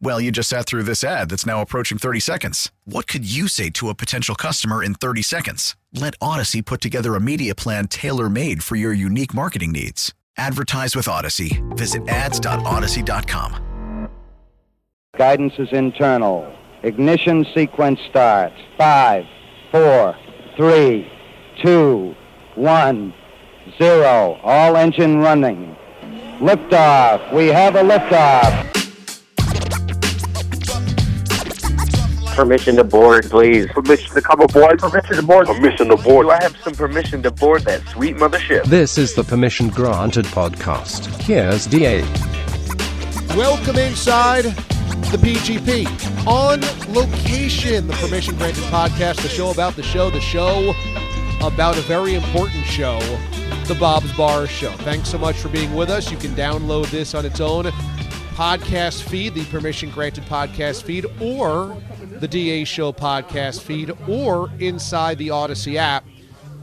Well, you just sat through this ad that's now approaching 30 seconds. What could you say to a potential customer in 30 seconds? Let Odyssey put together a media plan tailor made for your unique marketing needs. Advertise with Odyssey. Visit ads.odyssey.com. Guidance is internal. Ignition sequence starts. Five, four, three, two, one, zero. All engine running. Liftoff. We have a liftoff. Permission to board, please. Permission to come aboard. Permission to board. Permission to board. Do I have some permission to board that sweet mothership? This is the Permission Granted podcast. Here's DA. Welcome inside the PGP. On location, the Permission Granted podcast, the show about the show, the show about a very important show, the Bob's Bar Show. Thanks so much for being with us. You can download this on its own podcast feed, the Permission Granted podcast feed, or the DA Show podcast feed, or inside the Odyssey app.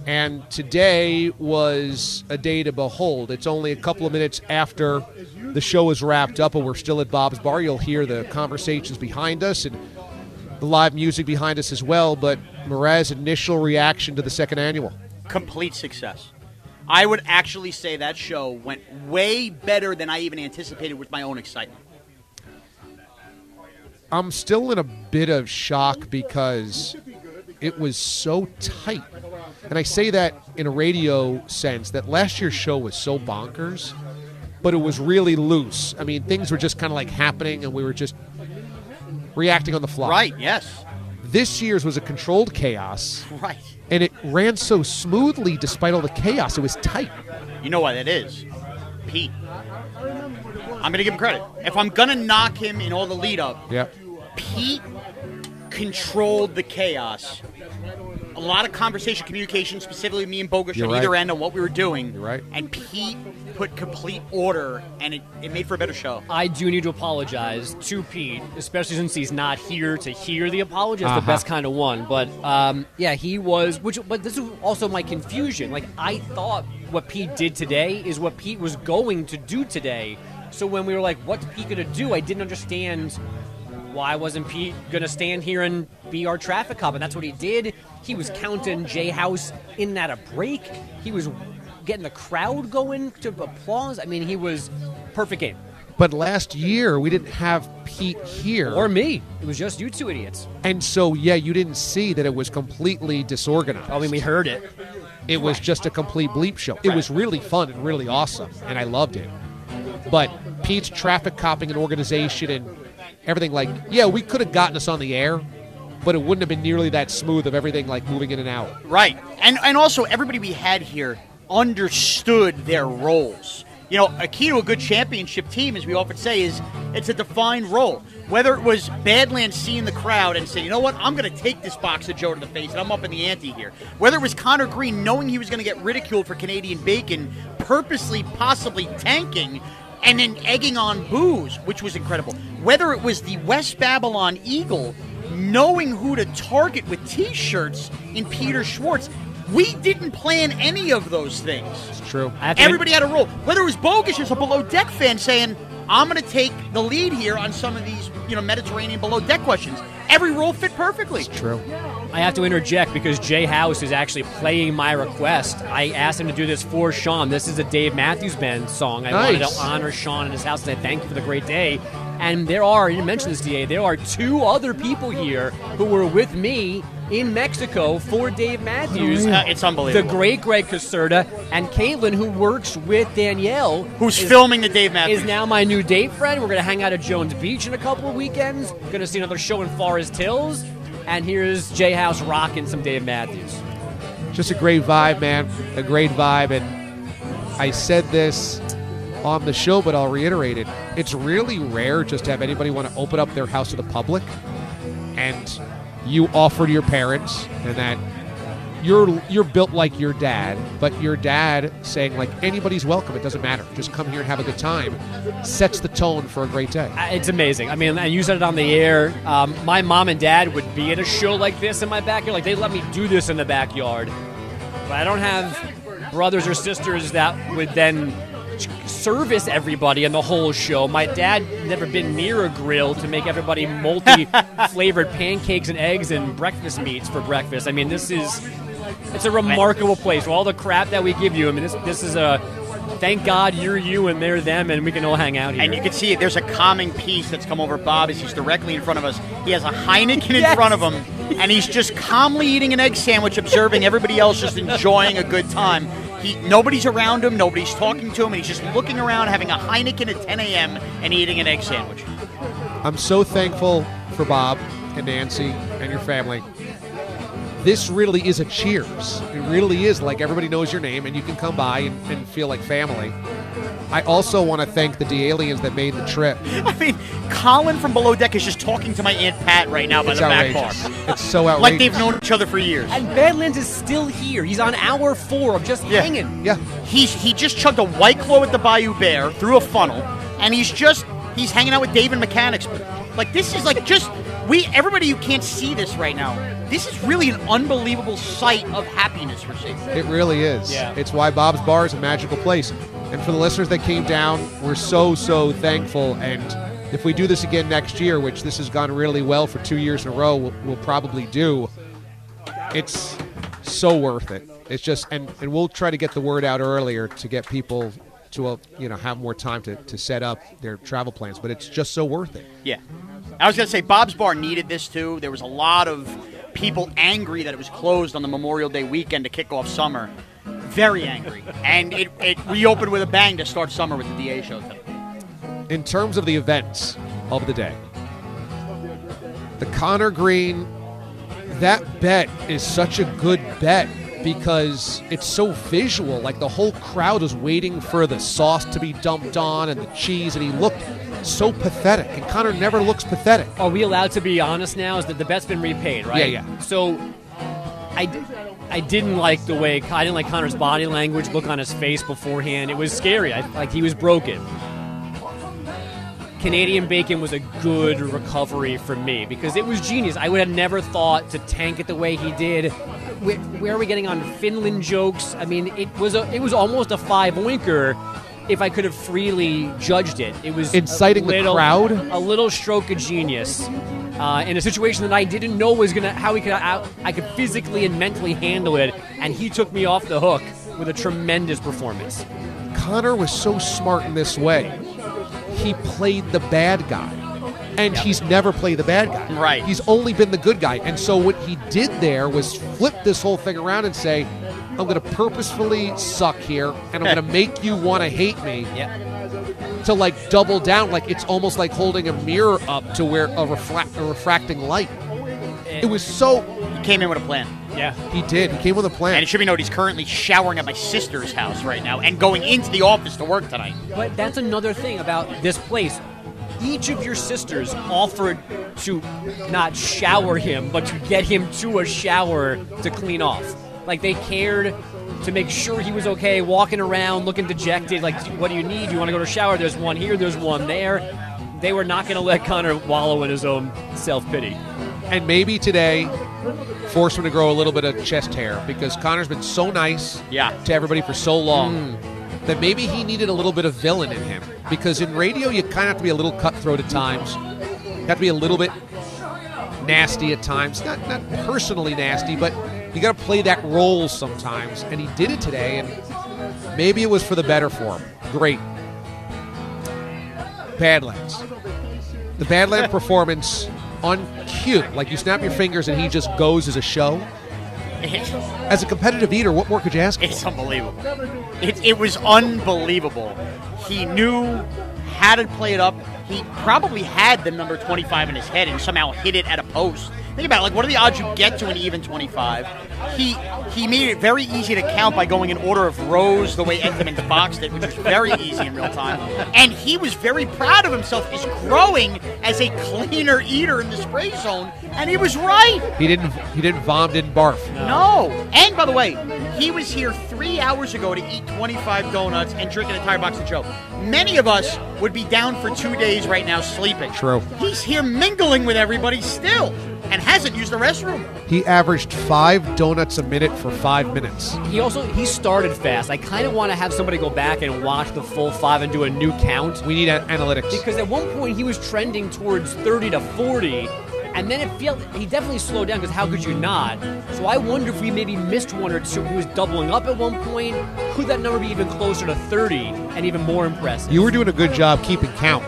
And today was a day to behold. It's only a couple of minutes after the show is wrapped up, and we're still at Bob's Bar. You'll hear the conversations behind us and the live music behind us as well. But Mraz, initial reaction to the second annual? Complete success. I would actually say that show went way better than I even anticipated with my own excitement. I'm still in a bit of shock because it was so tight. And I say that in a radio sense that last year's show was so bonkers, but it was really loose. I mean, things were just kind of like happening and we were just reacting on the fly. Right, yes. This year's was a controlled chaos. Right. And it ran so smoothly despite all the chaos. It was tight. You know why that is? Pete. I'm going to give him credit. If I'm going to knock him in all the lead up, Yeah. Pete controlled the chaos. A lot of conversation, communication, specifically me and Bogus You're on either end on what we were doing. You're right. And Pete put complete order, and it, it made for a better show. I do need to apologize to Pete, especially since he's not here to hear the apology. That's the Uh-huh. best kind of one. But um, yeah, he was. Which, but this is also my confusion. Like I thought what Pete did today is what Pete was going to do today. So when we were like, "What's Pete going to do?" I didn't understand why wasn't Pete going to stand here and be our traffic cop? And that's what he did. He was counting J House in at a break. He was getting the crowd going to applause. I mean, he was perfect game. But last year we didn't have Pete here. Or me. It was just you two idiots. and so yeah, you didn't see that it was completely disorganized. Oh, I mean, we heard it. It was just a complete bleep show. It was really fun and really awesome, and I loved it. But Pete's traffic copping and organization and everything like, yeah, we could have gotten us on the air, but it wouldn't have been nearly that smooth of everything like moving in and out. Right. And and also everybody we had here understood their roles. You know, a key to a good championship team, as we often say, is it's a defined role. Whether it was Badlands seeing the crowd and saying, you know what, I'm going to take this box of Joe to the face and I'm up in the ante here. Whether it was Connor Green knowing he was going to get ridiculed for Canadian bacon, purposely, possibly tanking, and then egging on booze, which was incredible. Whether it was the West Babylon Eagle knowing who to target with t shirts in Peter Schwartz. We didn't plan any of those things. It's true. I have to Everybody had a role. Whether it was Bogus or a below deck fan saying, I'm going to take the lead here on some of these, you know, Mediterranean below deck questions. Every role fit perfectly. It's true. I have to interject because Jay House is actually playing my request. I asked him to do this for Sean. This is a Dave Matthews Band song. I wanted to honor Sean in his house and say thank you for the great day. And there are, you mentioned this, DA, there are two other people here who were with me in Mexico for Dave Matthews. Uh, it's unbelievable. The great Greg Caserta and Caitlin, who works with Danielle, Who's is- filming the Dave Matthews? is now my new date friend. We're going to hang out at Jones Beach in a couple of weekends. Going to see another show in Forest Hills. And here's Jay House rocking some Dave Matthews. Just a great vibe, man. A great vibe. And I said this on the show, but I'll reiterate it. It's really rare just to have anybody want to open up their house to the public and you offer your parents and that you're you're built like your dad, but your dad saying like anybody's welcome, it doesn't matter. Just come here and have a good time sets the tone for a great day. Uh, It's amazing. I mean, and you said it on the air. Um, my mom and dad would be at a show like this in my backyard. Like, they let me do this in the backyard. But I don't have brothers or sisters that would then service everybody in the whole show. My dad never been near a grill to make everybody multi-flavored pancakes and eggs and breakfast meats for breakfast. I mean, this is it's a remarkable place. For all the crap that we give you, I mean, this this is a thank God you're you and they're them, and we can all hang out here. And you can see there's a calming peace that's come over Bob as he's directly in front of us. He has a Heineken in front of him, and he's just calmly eating an egg sandwich, observing everybody else just enjoying a good time. He, nobody's around him, nobody's talking to him, and he's just looking around, having a Heineken at 10 a.m. and eating an egg sandwich. I'm so thankful for Bob and Nancy and your family. This really is a cheers. It really is like everybody knows your name and you can come by and, and feel like family. I also want to thank the D aliens that made the trip. I mean, Colin from Below Deck is just talking to my Aunt Pat right now by It's the back outrageous. bar. It's so outrageous. Like they've known each other for years. And Badlands is still here. He's on hour four of just Yeah. hanging. Yeah. He's he just chugged a white claw at the Bayou Bear through a funnel, and he's just he's hanging out with Dave in Mechanicsburg. Like this is like just we everybody who can't see this right now. This is really an unbelievable sight of happiness we're seeing. It really is. Yeah. It's why Bob's Bar is a magical place. And for the listeners that came down, we're so, so thankful. And if we do this again next year, which this has gone really well for two years in a row, we'll, we'll probably do, it's so worth it. It's just, and, and we'll try to get the word out earlier to get people to, uh, you know, have more time to, to set up their travel plans. But it's just so worth it. Yeah. I was going to say Bob's Bar needed this too. There was a lot of people angry that it was closed on the Memorial Day weekend to kick off summer. Very angry. And it, it reopened with a bang to start summer with the DA show in terms of the events of the day, the Connor Green, that bet is such a good bet because it's so visual. Like the whole crowd was waiting for the sauce to be dumped on and the cheese, and he looked so pathetic. And Connor never looks pathetic. Are we allowed to be honest now? Is that the bet's been repaid, right? Yeah, yeah. So, I. I didn't like the way I didn't like Connor's body language, look on his face beforehand. It was scary. I, like he was broken. Canadian bacon was a good recovery for me because it was genius. I would have never thought to tank it the way he did. Where, where are we getting on Finland jokes? I mean, it was a, it was almost a five oinker. If I could have freely judged it, it was Inciting a the crowd? a little stroke of genius uh, in a situation that I didn't know was gonna how he could I, I could physically and mentally handle it, and he took me off the hook with a tremendous performance. Connor was so smart in this way. He played the bad guy. And he's never played the bad guy. Right. He's only been the good guy. And so what he did there was flip this whole thing around and say, I'm going to purposefully suck here and I'm going to make you want to hate me Yeah, to like double down. Like it's almost like holding a mirror up to where a, reflect, a refracting light. It was so. He came in with a plan. Yeah. He did. He came with a plan. And it should be noted he's currently showering at my sister's house right now and going into the office to work tonight. But that's another thing about this place. Each of your sisters offered to not shower him, but to get him to a shower to clean off. Like they cared to make sure he was okay, walking around looking dejected. Like, what do you need? Do you want to go to a shower? There's one here, there's one there. They were not going to let Connor wallow in his own self pity. and maybe today force him to grow a little bit of chest hair because Connor's been so nice Yeah. to everybody for so long mm. that maybe he needed a little bit of villain in him because in radio you kind of have to be a little cutthroat at times. You have to be a little bit nasty at times. Not not personally nasty, but you got to play that role sometimes. And he did it today, and maybe it was for the better for him. Great. Badlands. The Badland performance on cue, like you snap your fingers and he just goes as a show. As a competitive eater, what more could you ask for? It's unbelievable. It, it was unbelievable. He knew how to play it up. He probably had the number 25 in his head and somehow hit it at a post. Think about it. Like, what are the odds you get to an even 25? He he made it very easy to count by going in order of rows, the way Edmonds boxed it, which was very easy in real time. And he was very proud of himself. He's growing as a cleaner eater in the spray zone, and he was right. He didn't he didn't vom, didn't barf. No. And by the way, he was here three hours ago to eat 25 donuts and drink an entire box of Joe. Many of us would be down for two days right now sleeping. True. He's here mingling with everybody still and hasn't used the restroom. He averaged five donuts a minute for five minutes. He also he started fast. I kind of want to have somebody go back and watch the full five and do a new count We need a- analytics. because at one point he was trending towards 30 to 40 and then it felt he definitely slowed down because how could you not so i wonder if we maybe missed one or two he was doubling up at one point could that number be even closer to 30 and even more impressive You were doing a good job keeping count.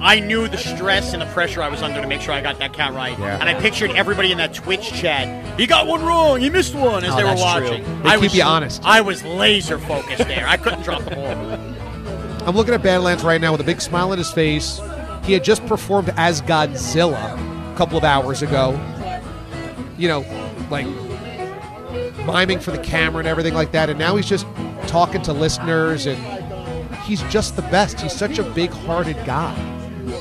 I knew the stress and the pressure I was under to make sure I got that count right. Yeah. And I pictured everybody in that Twitch chat. He got one wrong. He missed one as Oh, they were watching. true. They I keep was you honest. I was laser focused there. I couldn't drop the ball. I'm looking at Badlands right now with a big smile on his face. He had just performed as Godzilla a couple of hours ago. You know, like miming for the camera and everything like that. And now he's just talking to listeners and he's just the best. He's such a big hearted guy.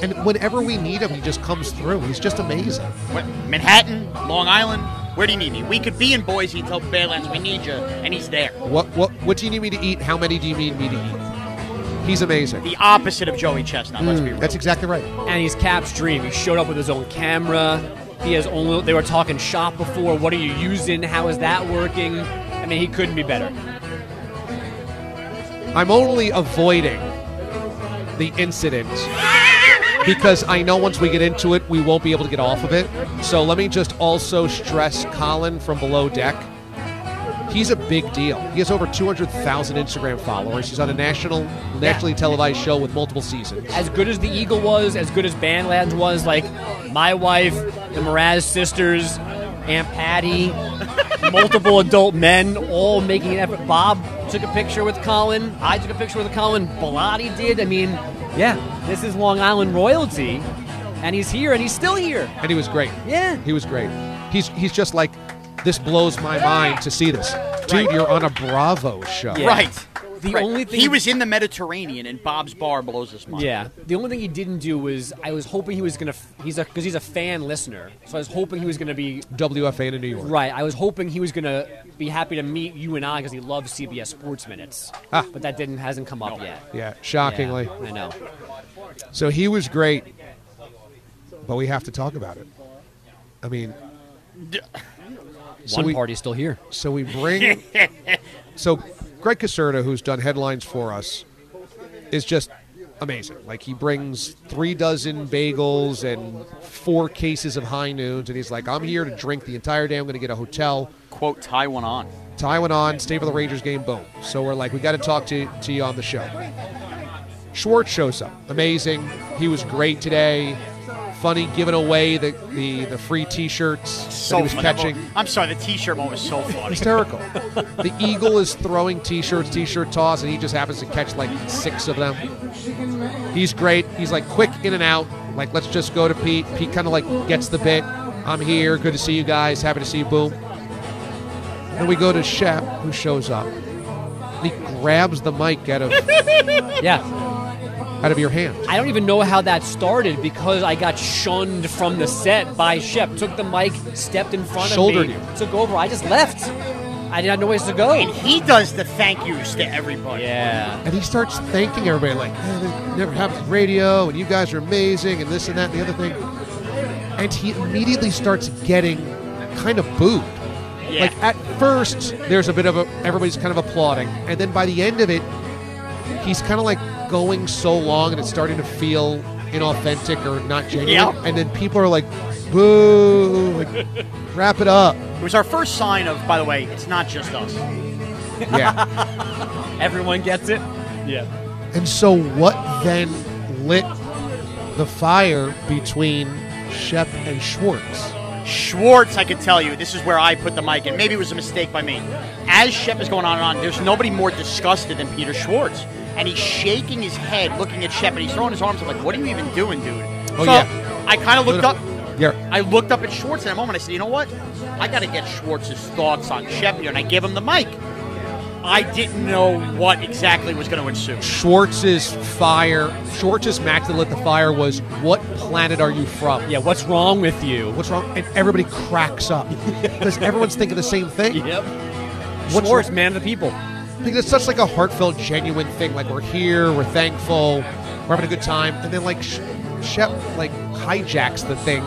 And whenever we need him, he just comes through. He's just amazing. What, Manhattan, Long Island. Where do you need me? We could be in Boise and tell Badlands we need you, and he's there. What what what do you need me to eat? How many do you need me to eat? He's amazing. The opposite of Joey Chestnut. Let's be real. Mm, That's exactly right. and he's cap's dream he showed up with his own camera he has only they were talking shop before what are you using how is that working i mean he couldn't be better I'm only avoiding the incident because I know once we get into it, we won't be able to get off of it. So let me just also stress Colin from Below Deck. He's a big deal. He has over 200,000 Instagram followers. He's on a national, nationally televised show with multiple seasons. as good as the Eagle was, as good as Badlands was, like my wife, the Mraz sisters, Aunt Patty, multiple adult men all making an effort. Bob took a picture with Colin. I took a picture with Colin. Bellotti did. I mean, yeah, this is Long Island royalty, and he's here, and he's still here. And he was great. Yeah. He was great. He's he's just like, this blows my mind to see this. Dude, you're on a Bravo show. Yeah. Right. The Right. only thing he was in the Mediterranean, and Bob's Bar blows his mind. Yeah. The only thing he didn't do was I was hoping he was gonna. f- He's a because he's a fan listener, so I was hoping he was gonna be WFA in New York. Right. I was hoping he was going to be happy to meet you and I because he loves CBS Sports Minutes. Ah. But that didn't hasn't come up yet. Yeah, shockingly. Yeah, I know. So he was great, but we have to talk about it. I mean, so One we, party's still here. So we bring. so Greg Caserta, who's done headlines for us, is just amazing. Like he brings three dozen bagels and four cases of high noons, and he's like, "I'm here to drink the entire day. I'm going to get a hotel." Quote Taiwan on. Taiwan on, stay for the Rangers game, boom. So we're like, we got to talk to, to you on the show. Schwartz shows up. Amazing. He was great today. Funny giving away the, the, the free t shirts So that he was funny. catching. I'm sorry, the T-shirt moment was so funny. Hysterical. the Eagle is throwing t shirts, t shirt toss, and he just happens to catch like six of them. He's great. He's like quick in and out. Like, let's just go to Pete. Pete kind of like gets the bit. I'm here. Good to see you guys. Happy to see you. Boom. Then we go to Shep, who shows up. He grabs the mic out of Yeah. Out of your hand. I don't even know how that started because I got shunned from the set by Shep. Took the mic, stepped in front Shouldered of me, you. took over. I just left. I didn't have no place to go. And he does the thank yous to everybody. Yeah. And he starts thanking everybody, like, "Eh, never happened in radio, and you guys are amazing, and this and that and the other thing. And he immediately starts getting kind of booed. Yeah. Like, at first, there's a bit of a, everybody's kind of applauding. And then by the end of it, he's kind of like going so long, and it's starting to feel inauthentic or not genuine. Yeah. And then people are like, boo, like, wrap it up. It was our first sign of, by the way, it's not just us. Yeah. Everyone gets it. Yeah. and so, what then lit the fire between Shep and Schwartz? Schwartz, I could tell you, this is where I put the mic in. Maybe it was a mistake by me. As Shep is going on and on, there's nobody more disgusted than Peter Schwartz. And he's shaking his head, looking at Shep, and he's throwing his arms up like, what are you even doing, dude? Oh, so yeah. I kind of looked up. Yeah. I looked up at Schwartz in a moment. I said, you know what? I got to get Schwartz's thoughts on Shep here. And I gave him the mic. I didn't know what exactly was going to ensue. Schwartz's fire, Schwartz's match that lit the fire was, "What planet are you from?" Yeah. What's wrong with you? What's wrong? And everybody cracks up because everyone's thinking the same thing. Yep. What's Schwartz, wrong? man of the people. Because it's such like a heartfelt, genuine thing. Like we're here, we're thankful, we're having a good time, and then like Sh- Shep like hijacks the thing,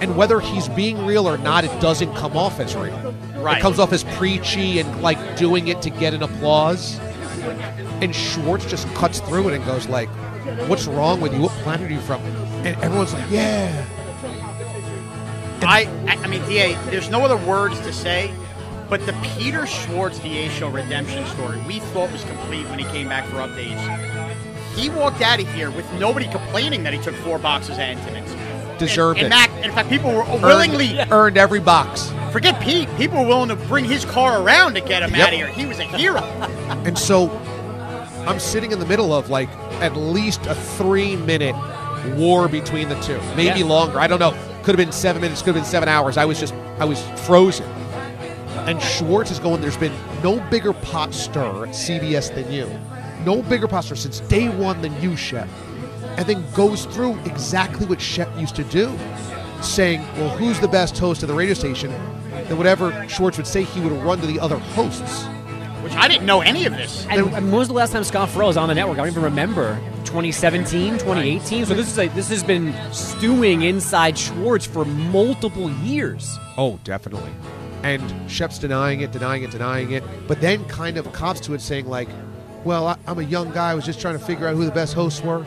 and whether he's being real or not, it doesn't come off as real. Right. It comes off as preachy and like doing it to get an applause. And Schwartz just cuts through it and goes like, "What's wrong with you? What planet are you from?" And everyone's like, "Yeah." I, I I mean, Da, there's no other words to say, but the Peter Schwartz Da Show redemption story we thought was complete when he came back for updates. He walked out of here with nobody complaining that he took four boxes of Entenmann's. Deserved and, it. Mac, in fact, people were willingly earned, earned every box. forget Pete. People were willing to bring his car around to get him Yep. out of here. He was a hero. And so I'm sitting in the middle of like at least a three minute war between the two. Maybe Yeah. longer. I don't know. Could have been seven minutes, could have been seven hours. I was just, I was frozen. And Schwartz is going, there's been no bigger pot stir at CBS than you. No bigger pot stir since day one than you, Shep. And then goes through exactly what Shep used to do, saying, well, who's the best host of the radio station? Then whatever Schwartz would say, he would run to the other hosts. Which I didn't know any of this. And, and when was the last time Scott Ferrall was on the network? I don't even remember. 2017, 2018. So this is like this has been stewing inside Schwartz for multiple years. Oh, definitely. And Shep's denying it, denying it, denying it, but then kind of cops to it saying, like, well, I, I'm a young guy. I was just trying to figure out who the best hosts were.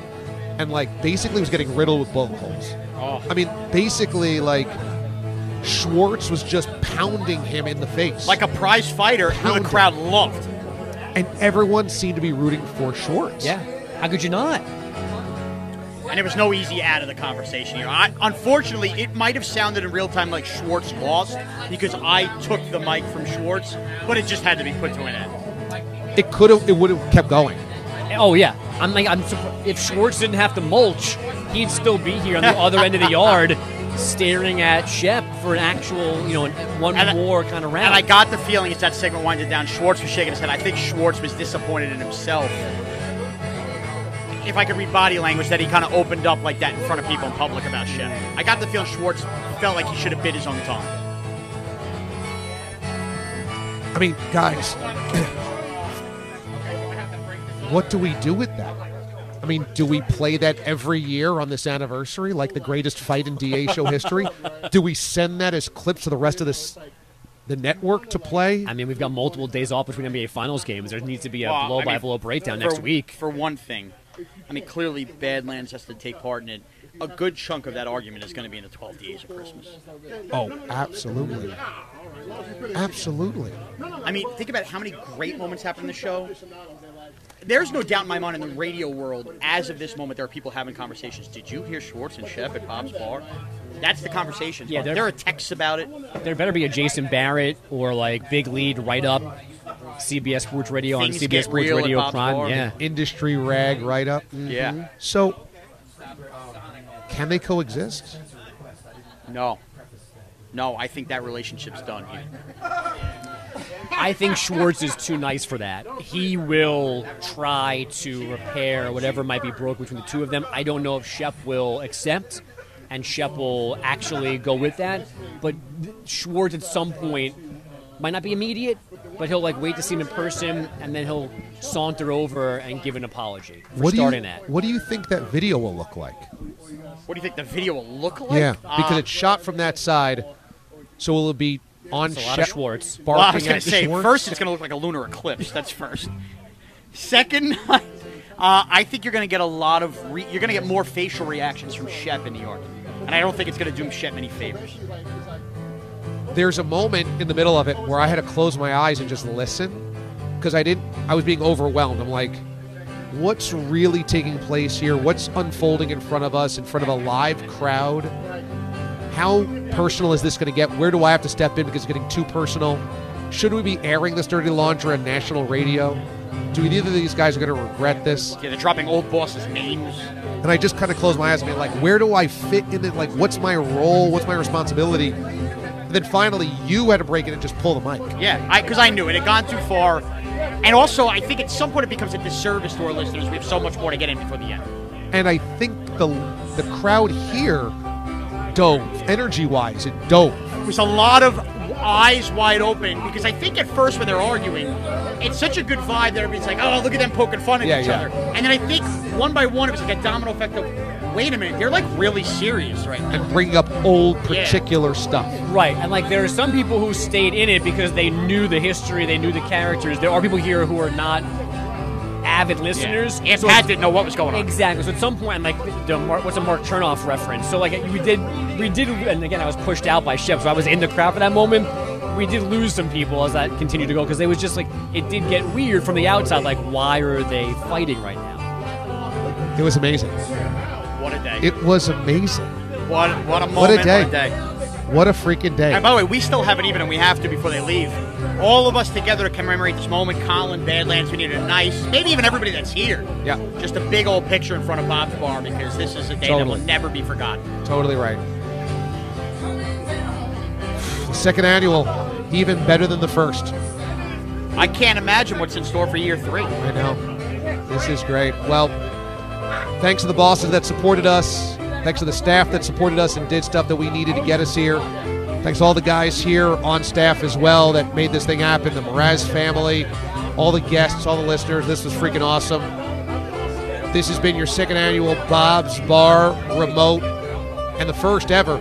And, like, basically was getting riddled with bullet holes. Oh. I mean, basically, like, Schwartz was just pounding him in the face. Like a prize fighter who the crowd loved. and everyone seemed to be rooting for Schwartz. Yeah. How could you not? And there was no easy out of the conversation here. I, unfortunately, it might have sounded in real time like Schwartz lost because I took the mic from Schwartz, but it just had to be put to an end. It could have, it would have kept going. Oh yeah. I'm like I'm if Schwartz didn't have to mulch, he'd still be here on the other end of the yard, staring at Shep for an actual, you know, one And I- more kind of round. And I got the feeling as that segment winded down, Schwartz was shaking his head. I think Schwartz was disappointed in himself. If I could read body language, that he kind of opened up like that in front of people in public about shit. I got the feeling Schwartz felt like he should have bit his own tongue. I mean, guys, what do we do with that? I mean, do we play that every year on this anniversary, like the greatest fight in DA show history? Do we send that as clips to the rest of this, the network to play? I mean, we've got multiple days off between NBA Finals games. There needs to be a blow I by mean, blow breakdown for- next week. For one thing, I mean, clearly Badlands has to take part in it. A good chunk of that argument is going to be in the 12 days of Christmas. Oh, absolutely, absolutely. I mean, think about how many great moments happen in the show. There's no doubt in my mind in the radio world, as of this moment, there are people having conversations. Did you hear Schwartz and Shep at Bob's Bar? That's the conversation. Yeah, they're- there are texts about it. There better be a Jason Barrett or like Big Lead write up CBS Sports Radio Things on CBS Sports Radio Bob's Prime. Yeah. Industry rag right up. Mm-hmm. Yeah. So, can they coexist? No. No, I think that relationship's done here. I think Schwartz is too nice for that. He will try to repair whatever might be broke between the two of them. I don't know if Shep will accept and Shep will actually go with that. But Schwartz at some point might not be immediate, but he'll like wait to see him in person and then he'll saunter over and give an apology for what do starting you, that. What do you think that video will look like? What do you think the video will look like? yeah, because Uh, it's shot from that side, so will it be on It's a lot of Schwartz. barking Well, I was going to say, Schwartz? first it's going to look like a lunar eclipse. That's first. Second, uh, I think you're going to get a lot of re- you're going to get more facial reactions from Shep in New York. and I don't think it's going to do him Shep many favors. There's a moment in the middle of it where I had to close my eyes and just listen because I didn't. I was being overwhelmed. I'm like, what's really taking place here? What's unfolding in front of us, in front of a live crowd? How personal is this going to get? Where do I have to step in because it's getting too personal? Should we be airing this dirty laundry on national radio? Do either of these guys are going to regret this? Yeah, they're dropping old bosses' names. And I just kind of closed my eyes and be like, where do I fit in it? Like, what's my role? What's my responsibility? And then finally, you had to break it and just pull the mic. Yeah, because I, knew it had gone too far. And also, I think at some point it becomes a disservice to our listeners. We have so much more to get in before the end. And I think the the crowd here dove, energy wise, it dove. It was a lot of eyes wide open because I think at first when they're arguing, it's such a good vibe that everybody's like, oh, look at them poking fun at Yeah, each yeah. other. And then I think one by one it was like a domino effect of, wait a minute, they're like really serious right now. And bringing up old Yeah. particular stuff. Right, and like there are some people who stayed in it because they knew the history, they knew the characters. There are people here who are not avid listeners. And So Pat didn't know what was going on. Exactly. So at some point, like, the Mark, what's a Mark Chernoff reference? So like, we did, we did, and again, I was pushed out by Shep, so I was in the crowd for that moment. We did lose some people as that continued to go because it was just like it did get weird from the outside. Like, why are they fighting right now? It was amazing. What a day. It was amazing. what, what a moment. What a day. What a day. What a freaking day. And by the way, we still haven't even, and we have to before they leave. All of us together to commemorate this moment. Colin, Badlands, we need a nice, maybe even everybody that's here. Yeah. Just a big old picture in front of Bob's Bar because this is a day that Totally. will never be forgotten. Totally right. The second annual, even better than the first. I can't imagine what's in store for year three. I know. This is great. Well, thanks to the bosses that supported us. Thanks to the staff that supported us and did stuff that we needed to get us here. Thanks to all the guys here on staff as well that made this thing happen. The Mraz family, all the guests, all the listeners. This was freaking awesome. This has been your second annual Bob's Bar remote and the first ever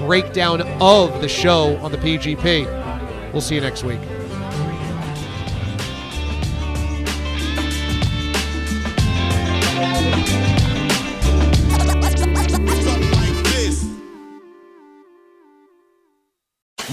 breakdown of the show on the PGP. We'll see you next week.